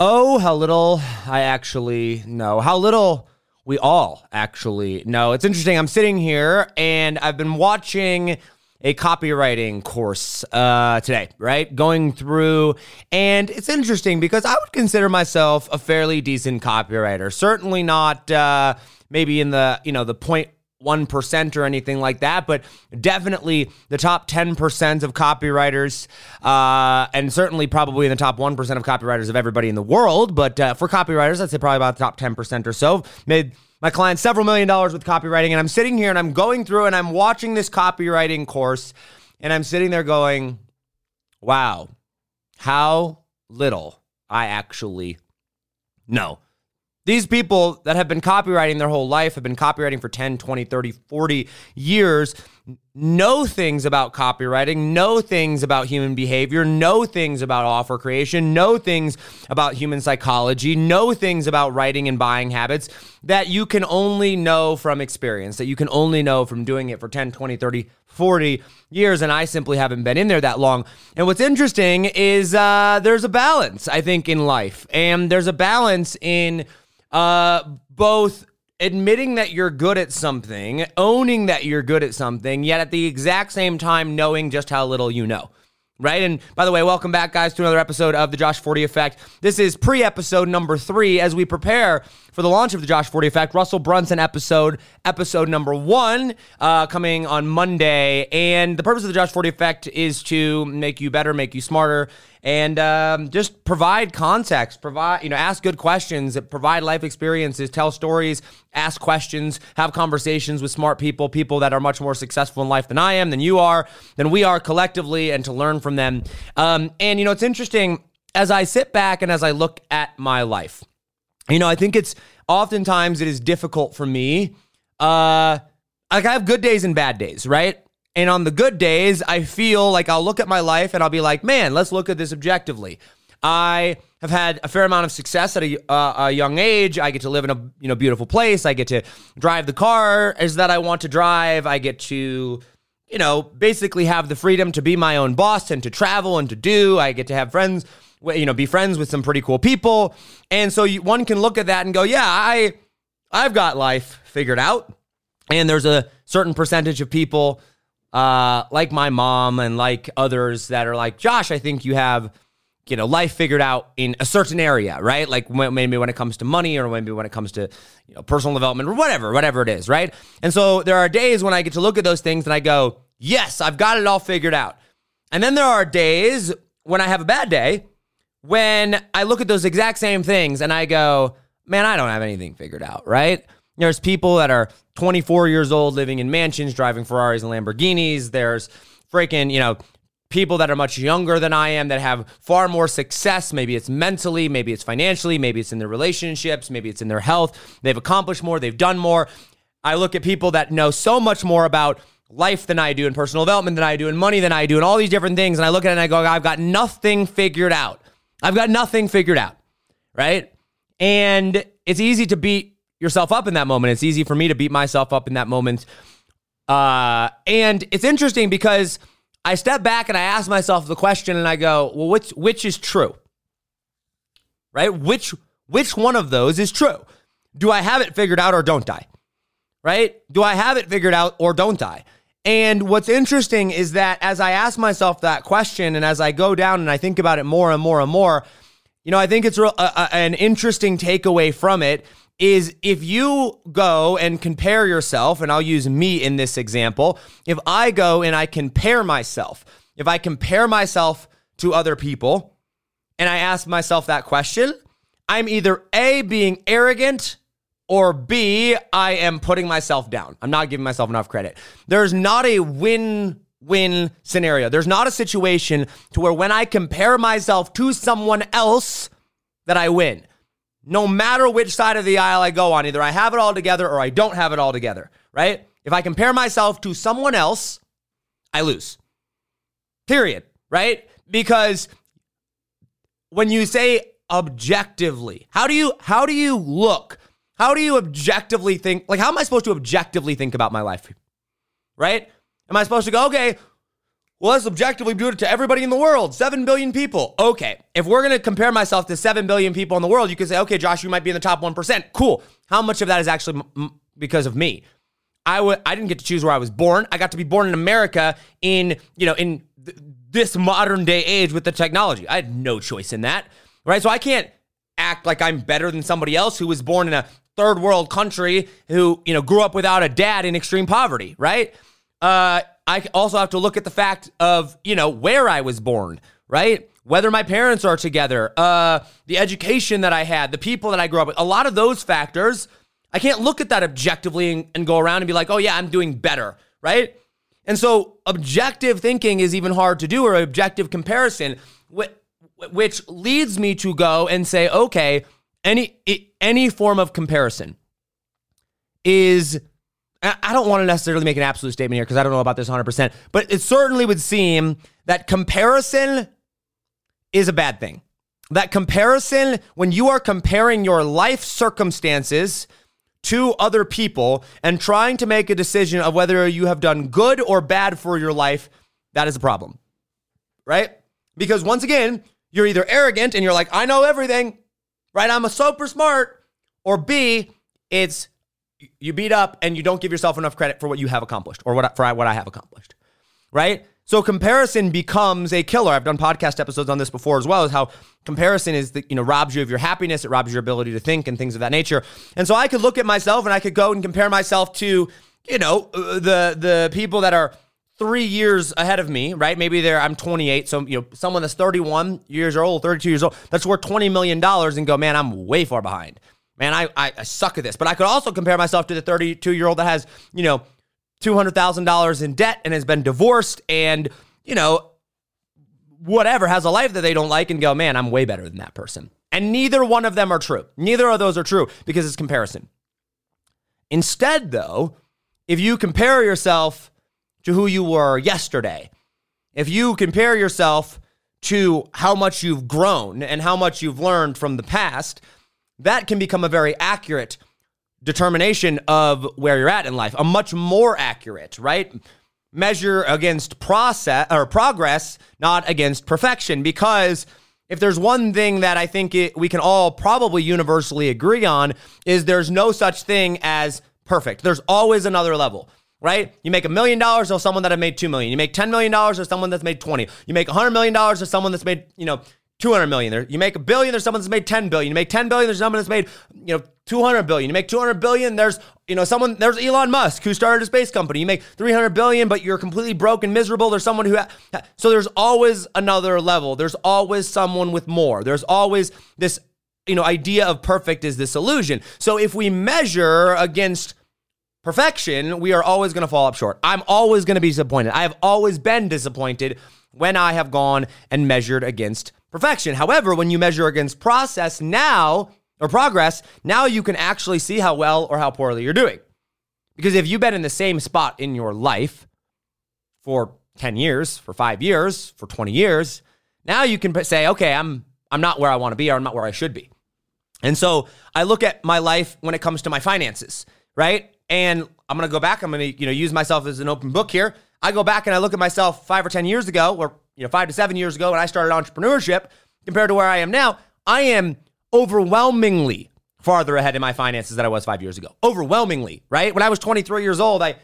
Oh, how little I actually know. How little we all actually know. It's interesting. I'm sitting here and I've been watching a copywriting course uh, today, right? Going through, and it's interesting because I would consider myself a fairly decent copywriter. Certainly not uh, maybe in the you know the point 1% or anything like that, but definitely the top 10% of copywriters, uh, and certainly probably in the top 1% of copywriters of everybody in the world. But uh, for copywriters, I'd say probably about the top 10% or so. Made my clients several million dollars with copywriting, and I'm sitting here and I'm going through and I'm watching this copywriting course, and I'm sitting there going, wow, how little I actually know. These people that have been copywriting their whole life, have been copywriting for 10, 20, 30, 40 years, know things about copywriting, know things about human behavior, know things about offer creation, know things about human psychology, know things about writing and buying habits that you can only know from experience, that you can only know from doing it for 10, 20, 30, 40 years, and I simply haven't been in there that long. And what's interesting is uh, there's a balance, I think, in life, and there's a balance in uh, both admitting that you're good at something, owning that you're good at something, yet at the exact same time knowing just how little you know. Right. And by the way, welcome back, guys, to another episode of the Josh Forti Effect. This is pre episode number three as we prepare for the launch of the Josh Forti Effect. Russell Brunson episode, episode number one, uh, coming on Monday. And the purpose of the Josh Forti Effect is to make you better, make you smarter, and um, just provide context, provide, you know, ask good questions, provide life experiences, tell stories, ask questions, have conversations with smart people, people that are much more successful in life than I am, than you are, than we are collectively, and to learn from them. Um, and, you know, it's interesting as I sit back and as I look at my life, you know, I think it's oftentimes it is difficult for me. Uh, like I have good days and bad days, right? And on the good days, I feel like I'll look at my life and I'll be like, man, let's look at this objectively. I have had a fair amount of success at a, uh, a, young age. I get to live in a you know beautiful place. I get to drive the car as that I want to drive. I get to you know basically have the freedom to be my own boss and to travel and to do. I get to have friends, you know, be friends with some pretty cool people. And so you, one can look at that and go, yeah, I I've got life figured out. And there's a certain percentage of people uh, like my mom and like others that are like, Josh, I think you have, you know, life figured out in a certain area, right? Like maybe when it comes to money or maybe when it comes to, you know, personal development or whatever, whatever it is, right? And so there are days when I get to look at those things and I go, yes, I've got it all figured out. And then there are days when I have a bad day when I look at those exact same things and I go, man, I don't have anything figured out, right? There's people that are 24 years old living in mansions, driving Ferraris and Lamborghinis. There's freaking, you know, people that are much younger than I am that have far more success. Maybe it's mentally, maybe it's financially, maybe it's in their relationships, maybe it's in their health. They've accomplished more, they've done more. I look at people that know so much more about life than I do and personal development than I do and money than I do and all these different things. And I look at it and I go, I've got nothing figured out. I've got nothing figured out. Right. And it's easy to beat yourself up in that moment. It's easy for me to beat myself up in that moment. Uh, and it's interesting because I step back and I ask myself the question and I go, well, which which is true? Right? Which which one of those is true? Do I have it figured out or don't I? Right? Do I have it figured out or don't I? And what's interesting is that as I ask myself that question and as I go down and I think about it more and more and more, you know, I think it's real, uh, uh an interesting takeaway from it is if you go and compare yourself, and I'll use me in this example, if I go and I compare myself, if I compare myself to other people and I ask myself that question, I'm either A, being arrogant, or B, I am putting myself down. I'm not giving myself enough credit. There's not a win win scenario. There's not a situation to where when I compare myself to someone else that I win no matter which side of the aisle I go on. Either I have it all together or I don't have it all together, right? If I compare myself to someone else, I lose. Period, right? Because when you say objectively, how do you how do you look? How do you objectively think? Like how am I supposed to objectively think about my life? Right? Am I supposed to go, okay, Well, let's objectively do it to everybody in the world 7 billion people. Okay. If we're going to compare myself to 7 billion people in the world, you could say, okay, Josh, you might be in the top 1%. Cool. How much of that is actually m- because of me? I w- I didn't get to choose where I was born. I got to be born in America in, you know, in th- this modern day age with the technology. I had no choice in that, right? So I can't act like I'm better than somebody else who was born in a third world country who, you know, grew up without a dad in extreme poverty, right? Uh, I also have to look at the fact of, you know, where I was born, right? Whether my parents are together, uh, the education that I had, the people that I grew up with, a lot of those factors, I can't look at that objectively and, and go around and be like, oh, yeah, I'm doing better, right? And so objective thinking is even hard to do or objective comparison, which leads me to go and say, okay, any any form of comparison is I don't want to necessarily make an absolute statement here because I don't know about this 100%, but it certainly would seem that comparison is a bad thing. That comparison, when you are comparing your life circumstances to other people and trying to make a decision of whether you have done good or bad for your life, that is a problem, right? Because once again, you're either arrogant and you're like, I know everything, right? I'm a super smart, or B, it's you beat up and you don't give yourself enough credit for what you have accomplished or what for what I have accomplished, right? So comparison becomes a killer. I've done podcast episodes on this before as well. Is how comparison is the you know robs you of your happiness. It robs your ability to think and things of that nature. And so I could look at myself and I could go and compare myself to you know uh, the the people that are three years ahead of me, right? Maybe they're I'm 28, so you know someone that's 31 years old, 32 years old, that's worth 20 million dollars, and go, man, I'm way far behind man, I, I, I suck at this. But I could also compare myself to the 32 year old that has, you know, $200,000 in debt and has been divorced and, you know, whatever, has a life that they don't like and go, man, I'm way better than that person. And neither one of them are true. Neither of those are true because it's comparison. Instead, though, if you compare yourself to who you were yesterday, if you compare yourself to how much you've grown and how much you've learned from the past, that can become a very accurate determination of where you're at in life, a much more accurate, right? Measure against process or progress, not against perfection. Because if there's one thing that I think it, we can all probably universally agree on, is there's no such thing as perfect. There's always another level right? You make a million dollars of someone that have made two million. You make ten million dollars of someone that's made twenty. You make a hundred million dollars of someone that's made, you know, 200 million. There, you make a billion, there's someone that's made 10 billion. You make 10 billion, there's someone that's made, you know, 200 billion. You make 200 billion, there's, you know, someone, there's Elon Musk who started a space company. You make 300 billion, but you're completely broke and miserable. There's someone who, ha- so there's always another level. There's always someone with more. There's always this, you know, idea of perfect is this illusion. So if we measure against perfection, we are always going to fall up short. I'm always going to be disappointed. I have always been disappointed when I have gone and measured against perfection. However, when you measure against process now or progress, now you can actually see how well or how poorly you're doing. Because if you've been in the same spot in your life for 10 years, for 5 years, for 20 years, now you can say, "Okay, I'm I'm not where I want to be or I'm not where I should be." And so, I look at my life when it comes to my finances, right? And I'm going to go back, I'm going to, you know, use myself as an open book here. I go back and I look at myself 5 or 10 years ago or you know, five to seven years ago when I started entrepreneurship compared to where I am now, I am overwhelmingly farther ahead in my finances than I was five years ago. Overwhelmingly, right? When I was 23 years old, I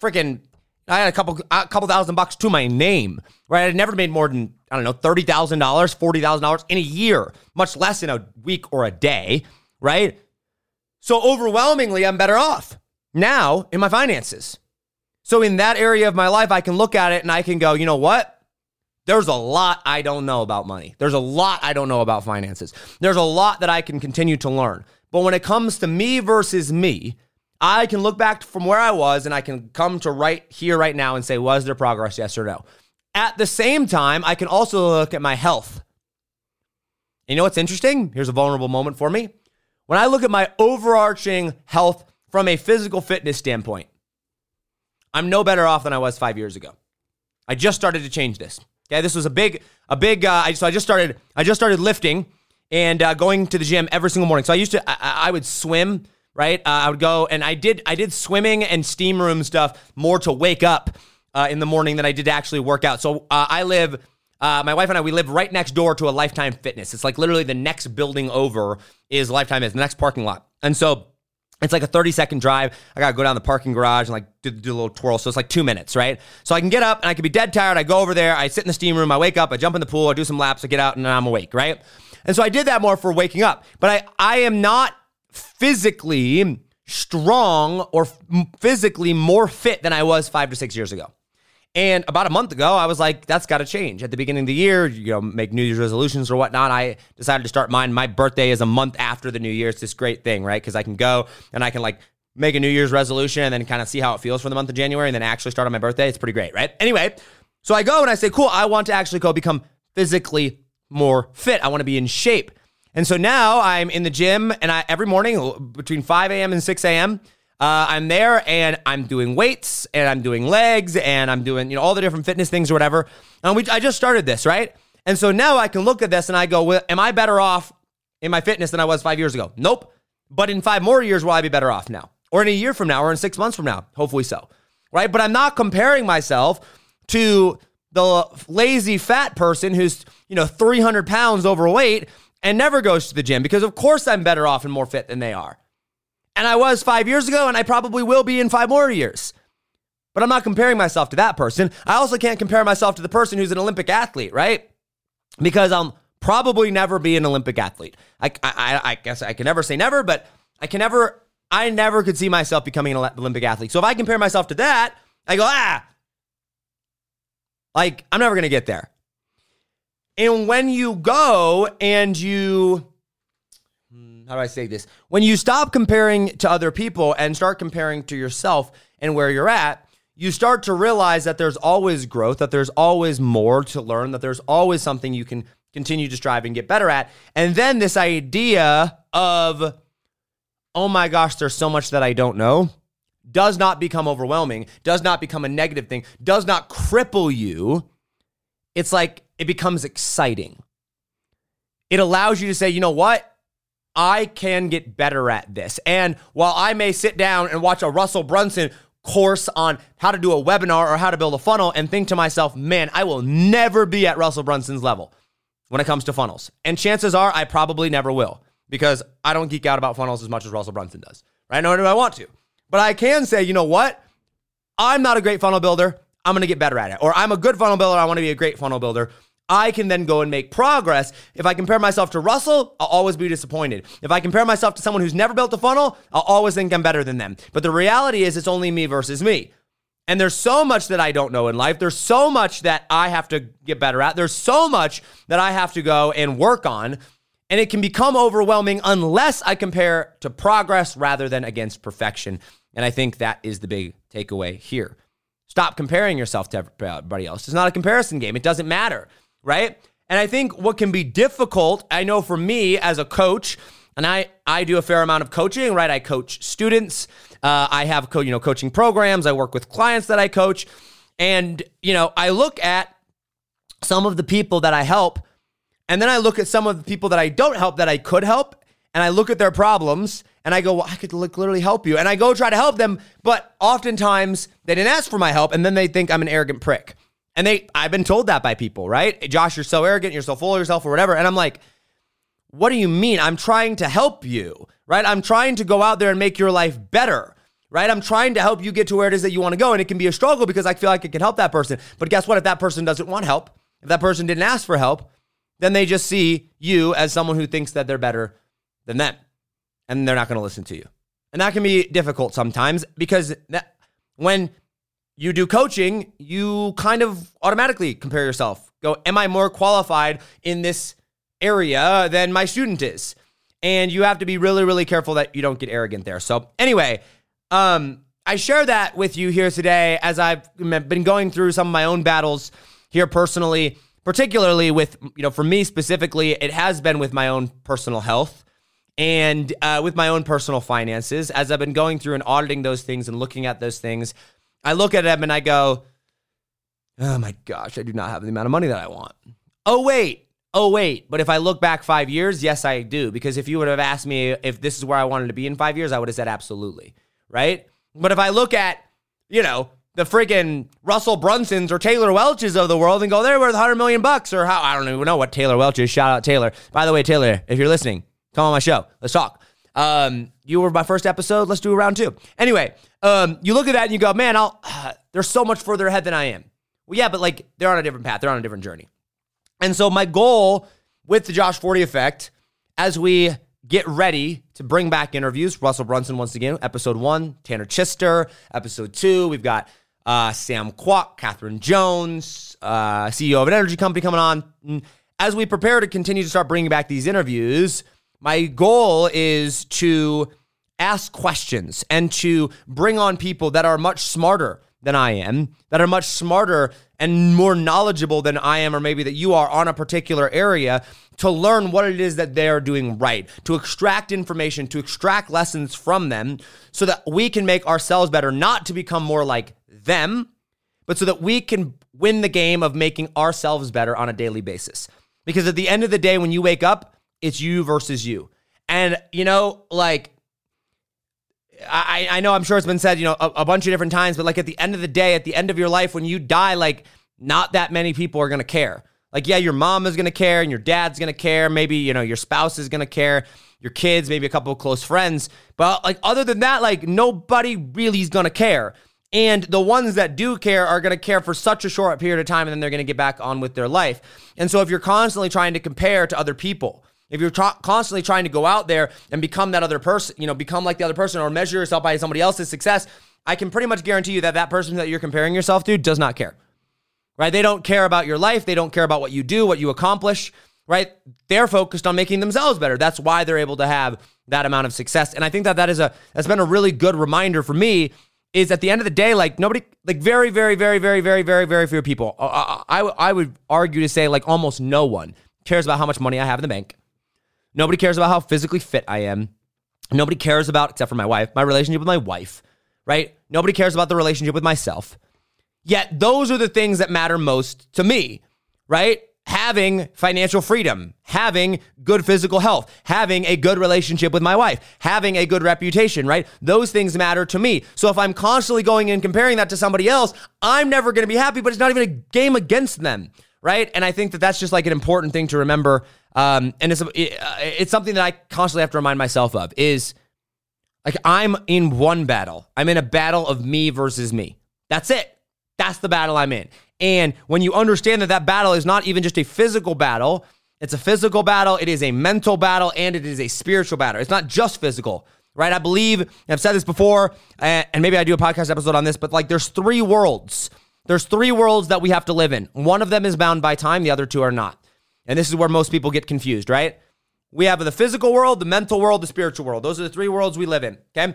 freaking I had a couple a couple thousand bucks to my name, right? I'd never made more than I don't know thirty thousand dollars, forty thousand dollars in a year, much less in a week or a day, right? So overwhelmingly, I'm better off now in my finances. So in that area of my life, I can look at it and I can go, you know what? There's a lot I don't know about money. There's a lot I don't know about finances. There's a lot that I can continue to learn. But when it comes to me versus me, I can look back from where I was and I can come to right here, right now, and say, was there progress? Yes or no. At the same time, I can also look at my health. You know what's interesting? Here's a vulnerable moment for me. When I look at my overarching health from a physical fitness standpoint, I'm no better off than I was five years ago. I just started to change this. Okay, this was a big, a big. Uh, so I just started, I just started lifting and uh, going to the gym every single morning. So I used to, I, I would swim, right? Uh, I would go and I did, I did swimming and steam room stuff more to wake up uh, in the morning than I did to actually work out. So uh, I live, uh, my wife and I, we live right next door to a Lifetime Fitness. It's like literally the next building over is Lifetime, is the next parking lot. And so it's like a 30 second drive. I gotta go down the parking garage and like do, do, a little twirl. So it's like two minutes, right? So I can get up and I can be dead tired. I go over there, I sit in the steam room, I wake up, I jump in the pool, I do some laps, I get out, and I'm awake, right? And so I did that more for waking up. But I, I am not physically strong or physically more fit than I was five to six years ago. And about a month ago, I was like, that's got to change. At the beginning of the year, you know, make New Year's resolutions or whatnot. I decided to start mine. My birthday is a month after the New Year. It's this great thing, right? Because I can go and I can like make a New Year's resolution and then kind of see how it feels for the month of January and then actually start on my birthday. It's pretty great, right? Anyway, so I go and I say, cool, I want to actually go become physically more fit. I want to be in shape. And so now I'm in the gym and I every morning between 5 a.m. and 6 a.m. Uh, I'm there and I'm doing weights and I'm doing legs and I'm doing, you know, all the different fitness things or whatever. And we, I just started this, right? And so now I can look at this and I go, well, am I better off in my fitness than I was five years ago? Nope. But in five more years, will I be better off now? Or in a year from now, or in six months from now? Hopefully so. Right. But I'm not comparing myself to the lazy fat person who's, you know, 300 pounds overweight and never goes to the gym because, of course, I'm better off and more fit than they are. And I was five years ago, and I probably will be in five more years. But I'm not comparing myself to that person. I also can't compare myself to the person who's an Olympic athlete, right? Because I'll probably never be an Olympic athlete. I, I, I guess I can never say never, but I can never, I never could see myself becoming an Olympic athlete. So if I compare myself to that, I go, ah, like I'm never going to get there. And when you go and you how do I say this? When you stop comparing to other people and start comparing to yourself and where you're at, you start to realize that there's always growth, that there's always more to learn, that there's always something you can continue to strive and get better at. And then this idea of, oh my gosh, there's so much that I don't know, does not become overwhelming, does not become a negative thing, does not cripple you. It's like it becomes exciting. It allows you to say, you know what? I can get better at this. And while I may sit down and watch a Russell Brunson course on how to do a webinar or how to build a funnel and think to myself, man, I will never be at Russell Brunson's level when it comes to funnels. And chances are I probably never will because I don't geek out about funnels as much as Russell Brunson does. Right? Nor do I want to. But I can say, you know what? I'm not a great funnel builder. I'm going to get better at it. Or I'm a good funnel builder. I want to be a great funnel builder. I can then go and make progress. If I compare myself to Russell, I'll always be disappointed. If I compare myself to someone who's never built a funnel, I'll always think I'm better than them. But the reality is, it's only me versus me. And there's so much that I don't know in life. There's so much that I have to get better at. There's so much that I have to go and work on. And it can become overwhelming unless I compare to progress rather than against perfection. And I think that is the big takeaway here. Stop comparing yourself to everybody else. It's not a comparison game. It doesn't matter right? And I think what can be difficult, I know for me as a coach, and I I do a fair amount of coaching, right? I coach students. Uh, I have co- you know coaching programs. I work with clients that I coach, and you know I look at some of the people that I help, and then I look at some of the people that I don't help that I could help, and I look at their problems, and I go, well, I could literally help you, and I go try to help them, but oftentimes they didn't ask for my help, and then they think I'm an arrogant prick. And they, I've been told that by people, right? Josh, you're so arrogant, you're so full of yourself, or whatever. And I'm like, what do you mean? I'm trying to help you, right? I'm trying to go out there and make your life better, right? I'm trying to help you get to where it is that you want to go. And it can be a struggle because I feel like it can help that person. But guess what? If that person doesn't want help, if that person didn't ask for help, then they just see you as someone who thinks that they're better than them. And they're not going to listen to you. And that can be difficult sometimes because that, when you do coaching, you kind of automatically compare yourself. Go, am I more qualified in this area than my student is? And you have to be really, really careful that you don't get arrogant there. So, anyway, um, I share that with you here today as I've been going through some of my own battles here personally, particularly with, you know, for me specifically, it has been with my own personal health and uh, with my own personal finances as I've been going through and auditing those things and looking at those things. I look at him and I go, oh my gosh, I do not have the amount of money that I want. Oh, wait. Oh, wait. But if I look back five years, yes, I do. Because if you would have asked me if this is where I wanted to be in five years, I would have said absolutely. Right. But if I look at, you know, the freaking Russell Brunsons or Taylor Welches of the world and go, they're worth 100 million bucks or how, I don't even know what Taylor Welch is. Shout out Taylor. By the way, Taylor, if you're listening, come on my show. Let's talk. Um, you were my first episode. Let's do a round two. Anyway, um, you look at that and you go, man, I'll, uh, they're so much further ahead than I am. Well, yeah, but like they're on a different path. They're on a different journey. And so my goal with the Josh Forti effect, as we get ready to bring back interviews, Russell Brunson once again, episode one, Tanner Chidester, episode two, we've got uh, Sam Kwok, Catherine Jones, uh, CEO of an energy company coming on. As we prepare to continue to start bringing back these interviews, my goal is to ask questions and to bring on people that are much smarter than I am, that are much smarter and more knowledgeable than I am, or maybe that you are on a particular area to learn what it is that they are doing right, to extract information, to extract lessons from them so that we can make ourselves better, not to become more like them, but so that we can win the game of making ourselves better on a daily basis. Because at the end of the day, when you wake up, it's you versus you. And, you know, like, I, I know I'm sure it's been said, you know, a, a bunch of different times, but like at the end of the day, at the end of your life, when you die, like, not that many people are going to care. Like, yeah, your mom is going to care and your dad's going to care. Maybe, you know, your spouse is going to care, your kids, maybe a couple of close friends. But like, other than that, like, nobody really is going to care. And the ones that do care are going to care for such a short period of time and then they're going to get back on with their life. And so if you're constantly trying to compare to other people, if you're tra- constantly trying to go out there and become that other person, you know, become like the other person or measure yourself by somebody else's success, I can pretty much guarantee you that that person that you're comparing yourself to does not care. Right? They don't care about your life, they don't care about what you do, what you accomplish, right? They're focused on making themselves better. That's why they're able to have that amount of success. And I think that that is a that's been a really good reminder for me is at the end of the day, like nobody, like very, very, very, very, very, very, very few people. I, I, I would argue to say like almost no one cares about how much money I have in the bank. Nobody cares about how physically fit I am. Nobody cares about, except for my wife, my relationship with my wife, right? Nobody cares about the relationship with myself. Yet those are the things that matter most to me, right? having financial freedom, having good physical health, having a good relationship with my wife, having a good reputation, right? Those things matter to me. So if I'm constantly going and comparing that to somebody else, I'm never going to be happy, but it's not even a game against them, right? And I think that that's just like an important thing to remember. Um, and it's, it's something that I constantly have to remind myself of is like I'm in one battle. I'm in a battle of me versus me. That's it. That's the battle I'm in. And when you understand that that battle is not even just a physical battle, it's a physical battle, it is a mental battle, and it is a spiritual battle. It's not just physical, right? I believe, I've said this before, and maybe I do a podcast episode on this, but like there's three worlds. There's three worlds that we have to live in. One of them is bound by time, the other two are not. And this is where most people get confused, right? We have the physical world, the mental world, the spiritual world. Those are the three worlds we live in, okay?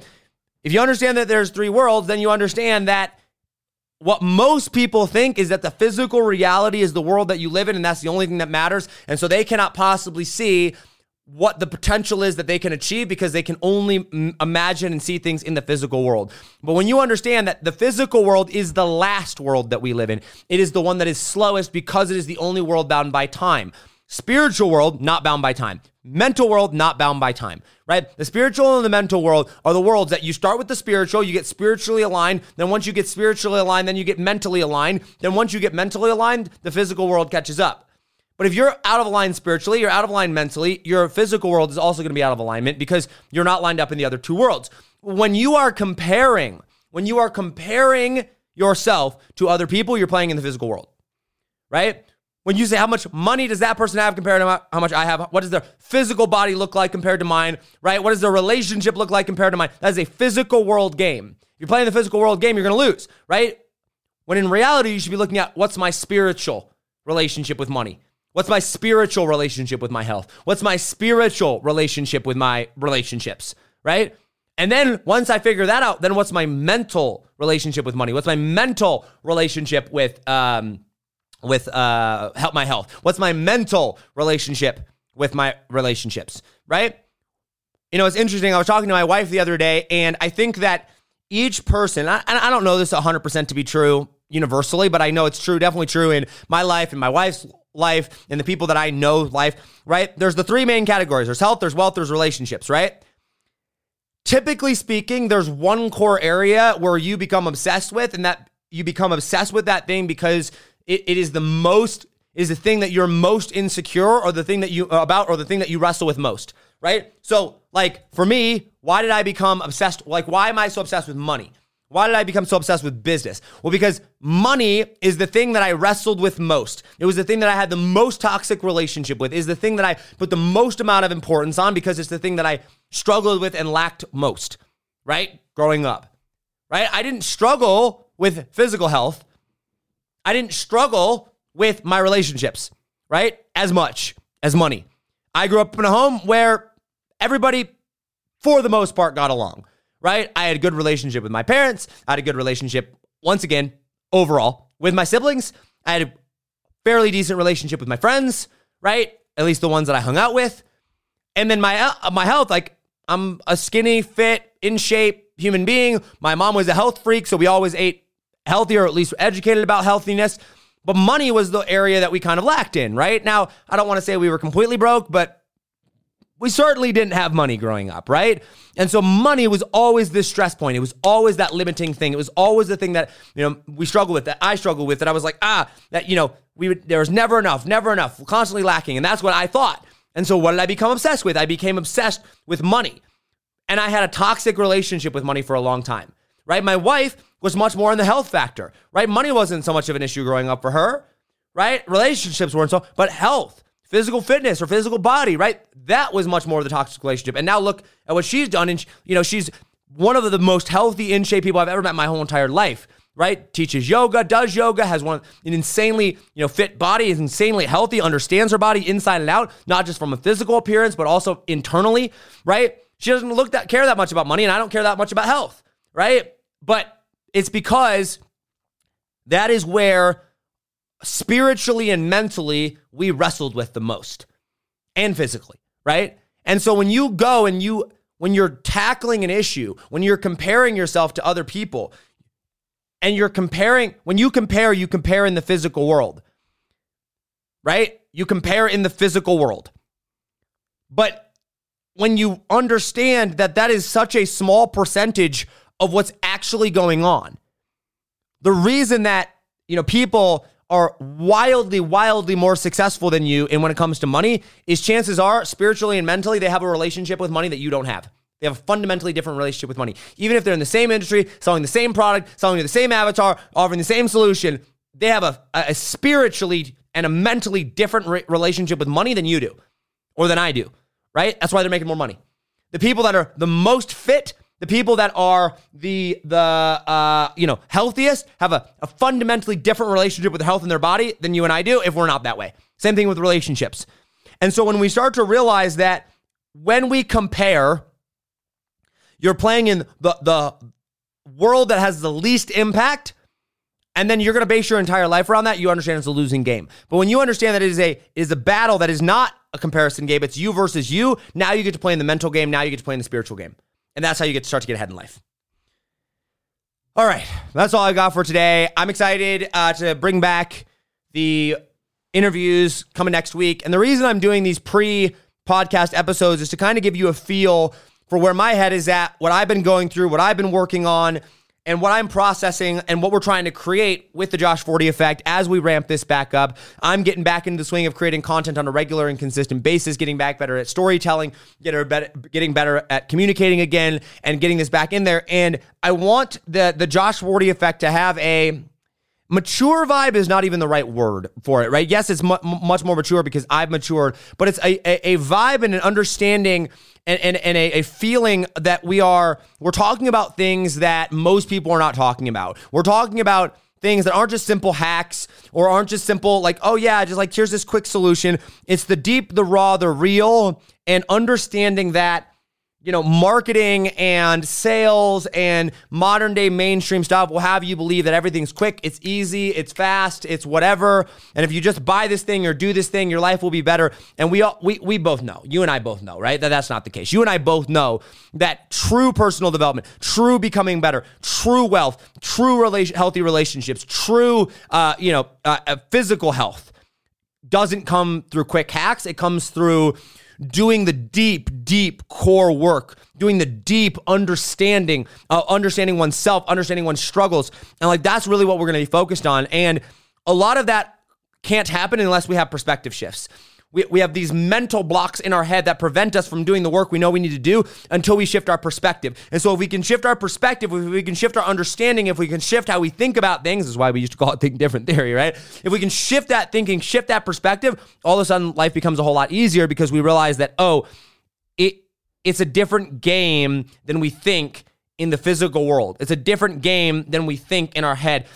If you understand that there's three worlds, then you understand that what most people think is that the physical reality is the world that you live in, and that's the only thing that matters. And so they cannot possibly see what the potential is that they can achieve because they can only imagine and see things in the physical world. But when you understand that the physical world is the last world that we live in, it is the one that is slowest because it is the only world bound by time. Spiritual world, not bound by time. Mental world, not bound by time, right? The spiritual and the mental world are the worlds that you start with the spiritual, you get spiritually aligned. Then once you get spiritually aligned, then you get mentally aligned. Then once you get mentally aligned, the physical world catches up. But if you're out of line spiritually, you're out of line mentally, your physical world is also going to be out of alignment because you're not lined up in the other two worlds. When you are comparing, when you are comparing yourself to other people, you're playing in the physical world, right? When you say how much money does that person have compared to how much I have, what does their physical body look like compared to mine, right? What does their relationship look like compared to mine? That is a physical world game. If you're playing the physical world game, you're going to lose, right? When in reality, you should be looking at what's my spiritual relationship with money? What's my spiritual relationship with my health? What's my spiritual relationship with my relationships, right? And then once I figure that out, then what's my mental relationship with money? What's my mental relationship with um, with uh, help my health? What's my mental relationship with my relationships? Right? You know, it's interesting. I was talking to my wife the other day, and I think that each person, I, I don't know this 100% to be true universally, but I know it's true, definitely true in my life and my wife's life and the people that I know life, right? There's the three main categories there's health, there's wealth, there's relationships, right? Typically speaking, there's one core area where you become obsessed with, and that you become obsessed with that thing because it, it is the most is the thing that you're most insecure or the thing that you uh, about or the thing that you wrestle with most, right? So, like for me, why did I become obsessed? Like, why am I so obsessed with money? Why did I become so obsessed with business? Well, because money is the thing that I wrestled with most. It was the thing that I had the most toxic relationship with, is the thing that I put the most amount of importance on because it's the thing that I struggled with and lacked most, right? Growing up, right? I didn't struggle with physical health. I didn't struggle with my relationships, right? As much as money. I grew up in a home where everybody, for the most part, got along, right? I had a good relationship with my parents. I had a good relationship, once again, overall, with my siblings. I had a fairly decent relationship with my friends, right? At least the ones that I hung out with. And then my uh, my health, like I'm a skinny, fit, in shape human being. My mom was a health freak, so we always ate healthy or at least educated about healthiness. But money was the area that we kind of lacked in, right? Now, I don't want to say we were completely broke, but we certainly didn't have money growing up, right? And so money was always this stress point. It was always that limiting thing. It was always the thing that, you know, we struggle with, that I struggle with, that I was like, ah, that, you know, we would, there was never enough, never enough, constantly lacking. And that's what I thought. And so what did I become obsessed with? I became obsessed with money. And I had a toxic relationship with money for a long time, right? My wife was much more in the health factor, right? Money wasn't so much of an issue growing up for her, right? Relationships weren't so, but health, physical fitness or physical body, right? That was much more of the toxic relationship. And now look at what she's done. And, you know, she's one of the most healthy, in shape people I've ever met my whole entire life, right? Teaches yoga, does yoga, has one, an insanely, you know, fit body, is insanely healthy, understands her body inside and out, not just from a physical appearance, but also internally, right? She doesn't look that care that much about money, and I don't care that much about health, right? But it's because that is where spiritually and mentally we wrestled with the most and physically, right? And so when you go and you, when you're tackling an issue, when you're comparing yourself to other people, and you're comparing, when you compare, you compare in the physical world, right? You compare in the physical world. But when you understand that that is such a small percentage of what's actually going on. The reason that, you know, people are wildly, wildly more successful than you and when it comes to money is chances are spiritually and mentally they have a relationship with money that you don't have. They have a fundamentally different relationship with money. Even if they're in the same industry, selling the same product, selling the same avatar, offering the same solution, they have a, a spiritually and a mentally different re- relationship with money than you do or than I do, right? That's why they're making more money. The people that are the most fit the people that are the the uh, you know healthiest have a, a fundamentally different relationship with health in their body than you and I do if we're not that way. Same thing with relationships. And so when we start to realize that when we compare, you're playing in the the world that has the least impact, and then you're going to base your entire life around that. You understand it's a losing game. But when you understand that it is a it is a battle that is not a comparison game, it's you versus you. Now you get to play in the mental game. Now you get to play in the spiritual game. And that's how you get to start to get ahead in life. All right, that's all I got for today. I'm excited uh, to bring back the interviews coming next week. And the reason I'm doing these pre podcast episodes is to kind of give you a feel for where my head is at, what I've been going through, what I've been working on, and what I'm processing and what we're trying to create with the Josh Forti effect as we ramp this back up. I'm getting back into the swing of creating content on a regular and consistent basis, getting back better at storytelling, getting better, at communicating again, and getting this back in there. And I want the the Josh Forti effect to have a mature vibe is not even the right word for it, right? Yes, it's mu- much more mature because I've matured, but it's a, a, a vibe and an understanding and, and, and a, a, feeling that we are we're talking about things that most people are not talking about. We're talking about things that aren't just simple hacks or aren't just simple like oh yeah just like here's this quick solution it's the deep the raw the real and understanding that you know, marketing and sales and modern day mainstream stuff will have you believe that everything's quick, it's easy, it's fast, it's whatever. And if you just buy this thing or do this thing, your life will be better. And we all, we we both know, you and I both know, right? That that's not the case. You and I both know that true personal development, true becoming better, true wealth, true relation, healthy relationships, true, uh, you know, uh, uh physical health doesn't come through quick hacks. It comes through doing the deep, deep core work, doing the deep understanding, uh, understanding oneself, understanding one's struggles. And like that's really what we're going to be focused on. And a lot of that can't happen unless we have perspective shifts. We, we have these mental blocks in our head that prevent us from doing the work we know we need to do until we shift our perspective. And so, if we can shift our perspective, if we can shift our understanding, if we can shift how we think about things, is why we used to call it think different theory, right? If we can shift that thinking, shift that perspective, all of a sudden life becomes a whole lot easier because we realize that, oh, it it's a different game than we think in the physical world. It's a different game than we think in our head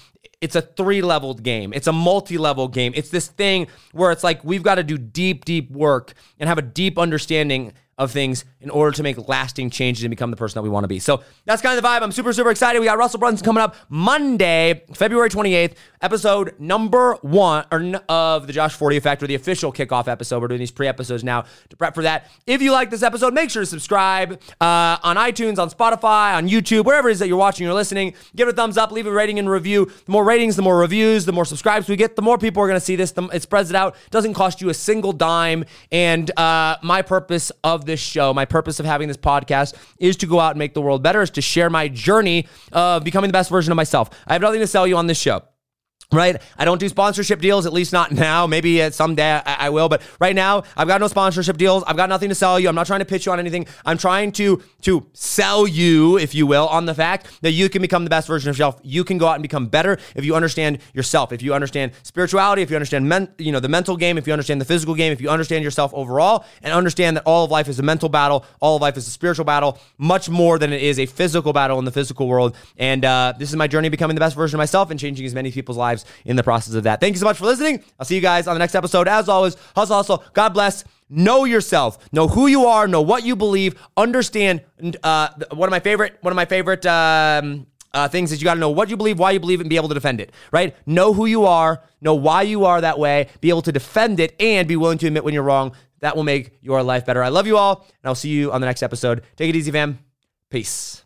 it's a three leveled game. It's a multi level game. It's this thing where it's like we've got to do deep, deep work and have a deep understanding of things in order to make lasting changes and become the person that we want to be. So that's kind of the vibe. I'm super, super excited. We got Russell Brunson coming up Monday, February 28th, episode number one of the Josh Forti Effect, or the official kickoff episode. We're doing these pre episodes now to prep for that. If you like this episode, make sure to subscribe uh, on iTunes, on Spotify, on YouTube, wherever it is that you're watching or listening. Give it a thumbs up, leave a rating and review. The more ratings, the more reviews, the more subscribes we get, the more people are going to see this. it spreads it out. Doesn't cost you a single dime. And uh, my purpose of this show, my purpose of having this podcast is to go out and make the world better, is to share my journey of becoming the best version of myself. I have nothing to sell you on this show right? I don't do sponsorship deals, at least not now. Maybe at someday I, I, will, but right now I've got no sponsorship deals. I've got nothing to sell you. I'm not trying to pitch you on anything. I'm trying to to sell you, if you will, on the fact that you can become the best version of yourself. You can go out and become better if you understand yourself. If you understand spirituality, if you understand men, you know the mental game, if you understand the physical game, if you understand yourself overall, and understand that all of life is a mental battle, all of life is a spiritual battle, much more than it is a physical battle in the physical world. And uh, this is my journey becoming the best version of myself and changing as many people's lives lives in the process of that. Thank you so much for listening. I'll see you guys on the next episode. As always, hustle, hustle. God bless. Know yourself. Know who you are. Know what you believe. Understand. Uh, one of my favorite. One of my favorite. Um, uh, things is you got to know what you believe, why you believe and be able to defend it, right? Know who you are, know why you are that way, be able to defend it, and be willing to admit when you're wrong. That will make your life better. I love you all, and I'll see you on the next episode. Take it easy, fam. Peace.